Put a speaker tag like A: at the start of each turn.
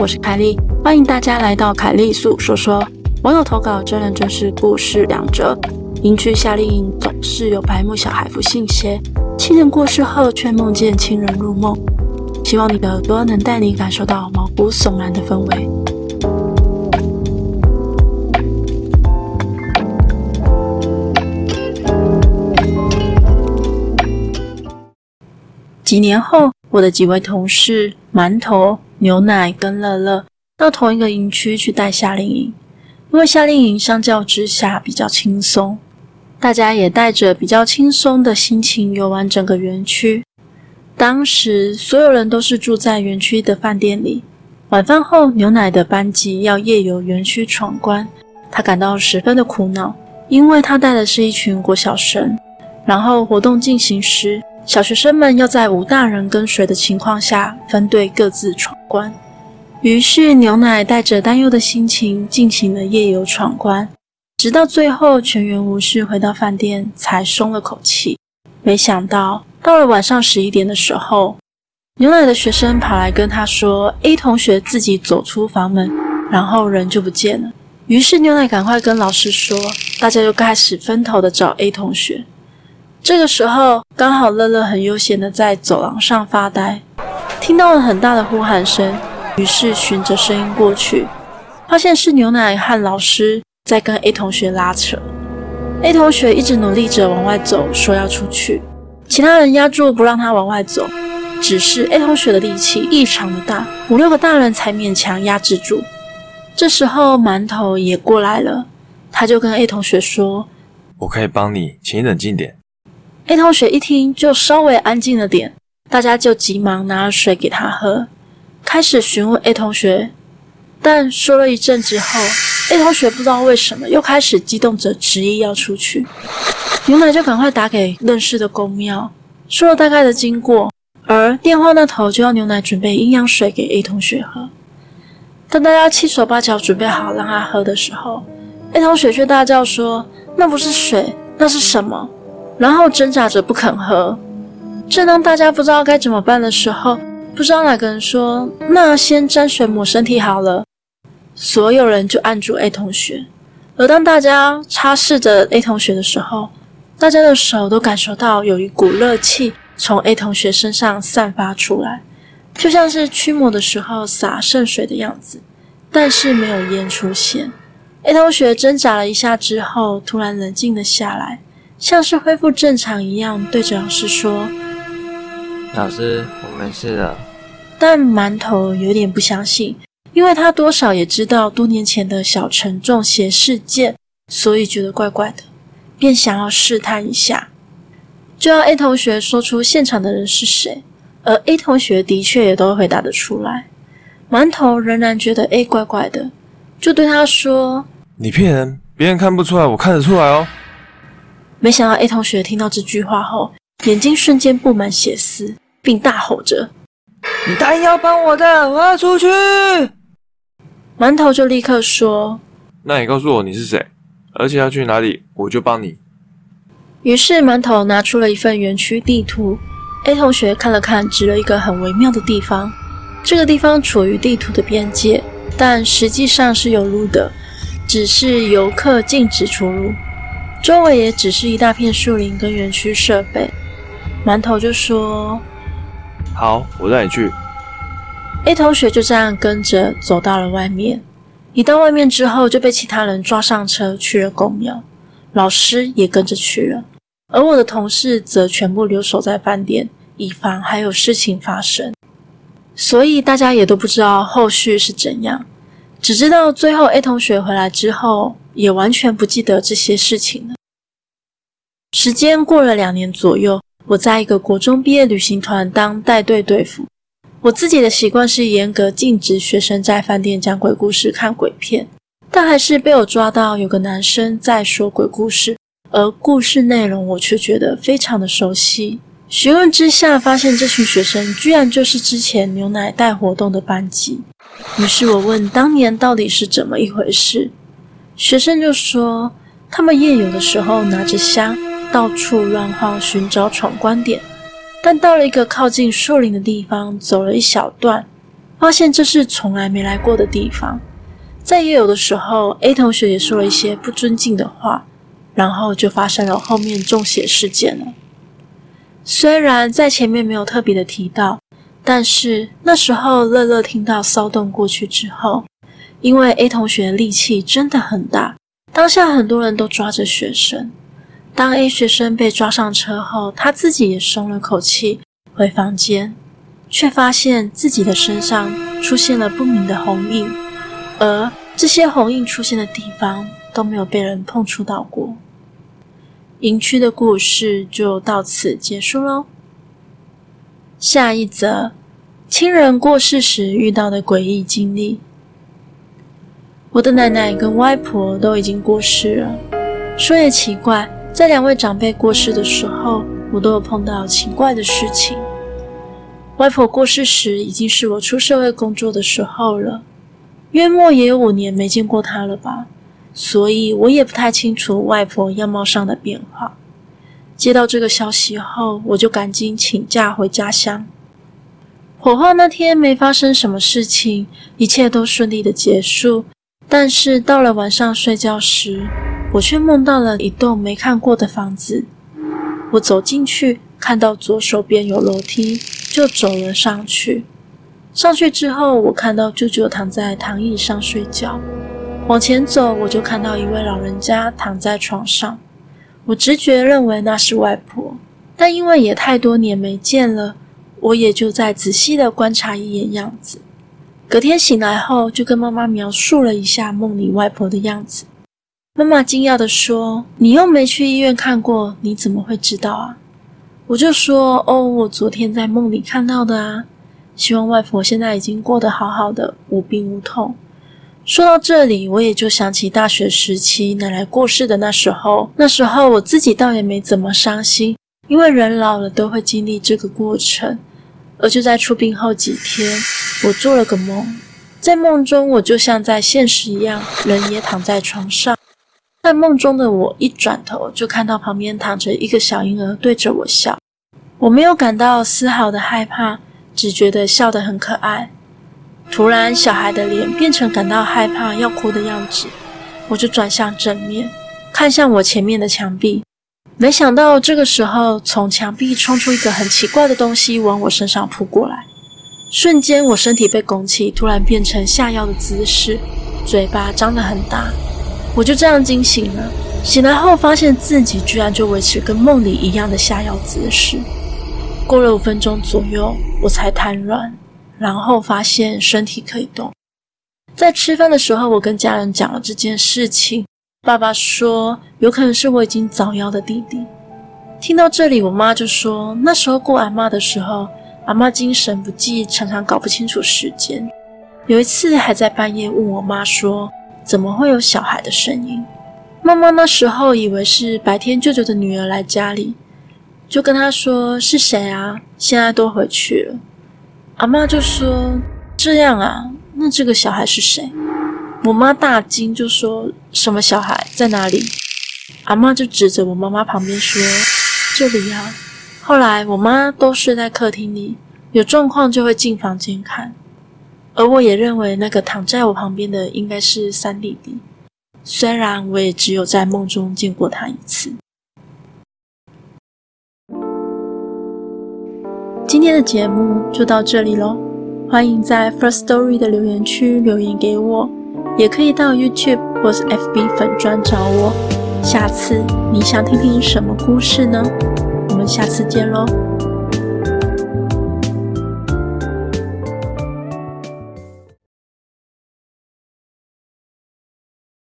A: 我是凯莉，欢迎大家来到凯莉素说说。网友投稿真人真事故事两则。营区夏令营总是有白目小孩不信邪，亲人过世后却梦见亲人入梦。希望你的耳朵能带你感受到毛骨悚然的氛围。几年后，我的几位同事馒头、牛奶跟乐乐到同一个营区去带夏令营，因为夏令营相较之下比较轻松，大家也带着比较轻松的心情游玩整个园区。当时所有人都是住在园区的饭店里。晚饭后，牛奶的班级要夜游园区闯关，他感到十分的苦恼，因为他带的是一群国小生。然后活动进行时，小学生们要在无大人跟随的情况下分队各自闯关，于是牛奶带着担忧的心情进行了夜游闯关，直到最后全员无事回到饭店才松了口气。没想到到了晚上十一点的时候，牛奶的学生跑来跟他说：“A 同学自己走出房门，然后人就不见了。”于是牛奶赶快跟老师说，大家又开始分头的找 A 同学。这个时候，刚好乐乐很悠闲的在走廊上发呆，听到了很大的呼喊声，于是循着声音过去，发现是牛奶和老师在跟 A 同学拉扯。A 同学一直努力着往外走，说要出去，其他人压住不让他往外走，只是 A 同学的力气异常的大，五六个大人才勉强压制住。这时候馒头也过来了，他就跟 A 同学说：“
B: 我可以帮你，请你冷静点。”
A: A 同学一听就稍微安静了点，大家就急忙拿了水给他喝，开始询问 A 同学。但说了一阵之后，A 同学不知道为什么又开始激动着执意要出去。牛奶就赶快打给认识的公庙，说了大概的经过，而电话那头就要牛奶准备营养水给 A 同学喝。当大家七手八脚准备好让他喝的时候，A 同学却大叫说：“那不是水，那是什么？”然后挣扎着不肯喝。正当大家不知道该怎么办的时候，不知道哪个人说：“那先沾水抹身体好了。”所有人就按住 A 同学。而当大家擦拭着 A 同学的时候，大家的手都感受到有一股热气从 A 同学身上散发出来，就像是驱魔的时候洒圣水的样子，但是没有烟出现。A 同学挣扎了一下之后，突然冷静了下来。像是恢复正常一样，对着老师说：“
C: 老师，我没事了。”
A: 但馒头有点不相信，因为他多少也知道多年前的小城中邪事件，所以觉得怪怪的，便想要试探一下，就要 A 同学说出现场的人是谁，而 A 同学的确也都回答得出来。馒头仍然觉得 A 怪怪的，就对他说：“
B: 你骗人，别人看不出来，我看得出来哦。”
A: 没想到 A 同学听到这句话后，眼睛瞬间布满血丝，并大吼着：“
C: 你答应要帮我的，我要出去！”
A: 馒头就立刻说：“
B: 那你告诉我你是谁，而且要去哪里，我就帮你。”
A: 于是馒头拿出了一份园区地图，A 同学看了看，指了一个很微妙的地方。这个地方处于地图的边界，但实际上是有路的，只是游客禁止出入。周围也只是一大片树林跟园区设备，馒头就说：“
B: 好，我带你去。
A: ”A 同学就这样跟着走到了外面，一到外面之后就被其他人抓上车去了公庙，老师也跟着去了，而我的同事则全部留守在饭店，以防还有事情发生，所以大家也都不知道后续是怎样。只知道最后 A 同学回来之后，也完全不记得这些事情了。时间过了两年左右，我在一个国中毕业旅行团当带队队辅。我自己的习惯是严格禁止学生在饭店讲鬼故事、看鬼片，但还是被我抓到有个男生在说鬼故事，而故事内容我却觉得非常的熟悉。询问之下，发现这群学生居然就是之前牛奶带活动的班级。于是我问当年到底是怎么一回事，学生就说他们夜游的时候拿着香到处乱晃寻找闯关点，但到了一个靠近树林的地方，走了一小段，发现这是从来没来过的地方。在也有的时候，A 同学也说了一些不尊敬的话，然后就发生了后面中邪事件了。虽然在前面没有特别的提到，但是那时候乐乐听到骚动过去之后，因为 A 同学力气真的很大，当下很多人都抓着学生。当 A 学生被抓上车后，他自己也松了口气，回房间，却发现自己的身上出现了不明的红印，而这些红印出现的地方都没有被人碰触到过。营区的故事就到此结束喽。下一则，亲人过世时遇到的诡异经历。我的奶奶跟外婆都已经过世了。说也奇怪，在两位长辈过世的时候，我都有碰到奇怪的事情。外婆过世时，已经是我出社会工作的时候了，约莫也有五年没见过她了吧。所以我也不太清楚外婆样貌上的变化。接到这个消息后，我就赶紧请假回家乡。火化那天没发生什么事情，一切都顺利的结束。但是到了晚上睡觉时，我却梦到了一栋没看过的房子。我走进去，看到左手边有楼梯，就走了上去。上去之后，我看到舅舅躺在躺椅上睡觉。往前走，我就看到一位老人家躺在床上。我直觉认为那是外婆，但因为也太多年没见了，我也就再仔细的观察一眼样子。隔天醒来后，就跟妈妈描述了一下梦里外婆的样子。妈妈惊讶地说：“你又没去医院看过，你怎么会知道啊？”我就说：“哦，我昨天在梦里看到的啊。希望外婆现在已经过得好好的，无病无痛。”说到这里，我也就想起大学时期奶奶过世的那时候。那时候我自己倒也没怎么伤心，因为人老了都会经历这个过程。而就在出殡后几天，我做了个梦，在梦中我就像在现实一样，人也躺在床上。在梦中的我一转头，就看到旁边躺着一个小婴儿对着我笑。我没有感到丝毫的害怕，只觉得笑得很可爱。突然，小孩的脸变成感到害怕、要哭的样子，我就转向正面，看向我前面的墙壁。没想到这个时候，从墙壁冲出一个很奇怪的东西，往我身上扑过来。瞬间，我身体被拱起，突然变成下腰的姿势，嘴巴张得很大。我就这样惊醒了。醒来后，发现自己居然就维持跟梦里一样的下腰姿势。过了五分钟左右，我才瘫软。然后发现身体可以动。在吃饭的时候，我跟家人讲了这件事情。爸爸说，有可能是我已经早夭的弟弟。听到这里，我妈就说，那时候过阿嬷的时候，阿嬷精神不济，常常搞不清楚时间。有一次还在半夜问我妈说，怎么会有小孩的声音？妈妈那时候以为是白天舅舅的女儿来家里，就跟她说，是谁啊？现在都回去了。阿妈就说：“这样啊，那这个小孩是谁？”我妈大惊，就说：“什么小孩？在哪里？”阿妈就指着我妈妈旁边说：“这里啊。”后来我妈都睡在客厅里，有状况就会进房间看。而我也认为那个躺在我旁边的应该是三弟弟，虽然我也只有在梦中见过他一次。今天的节目就到这里喽，欢迎在 First Story 的留言区留言给我，也可以到 YouTube 或是 FB 粉专找我。下次你想听听什么故事呢？我们下次见喽。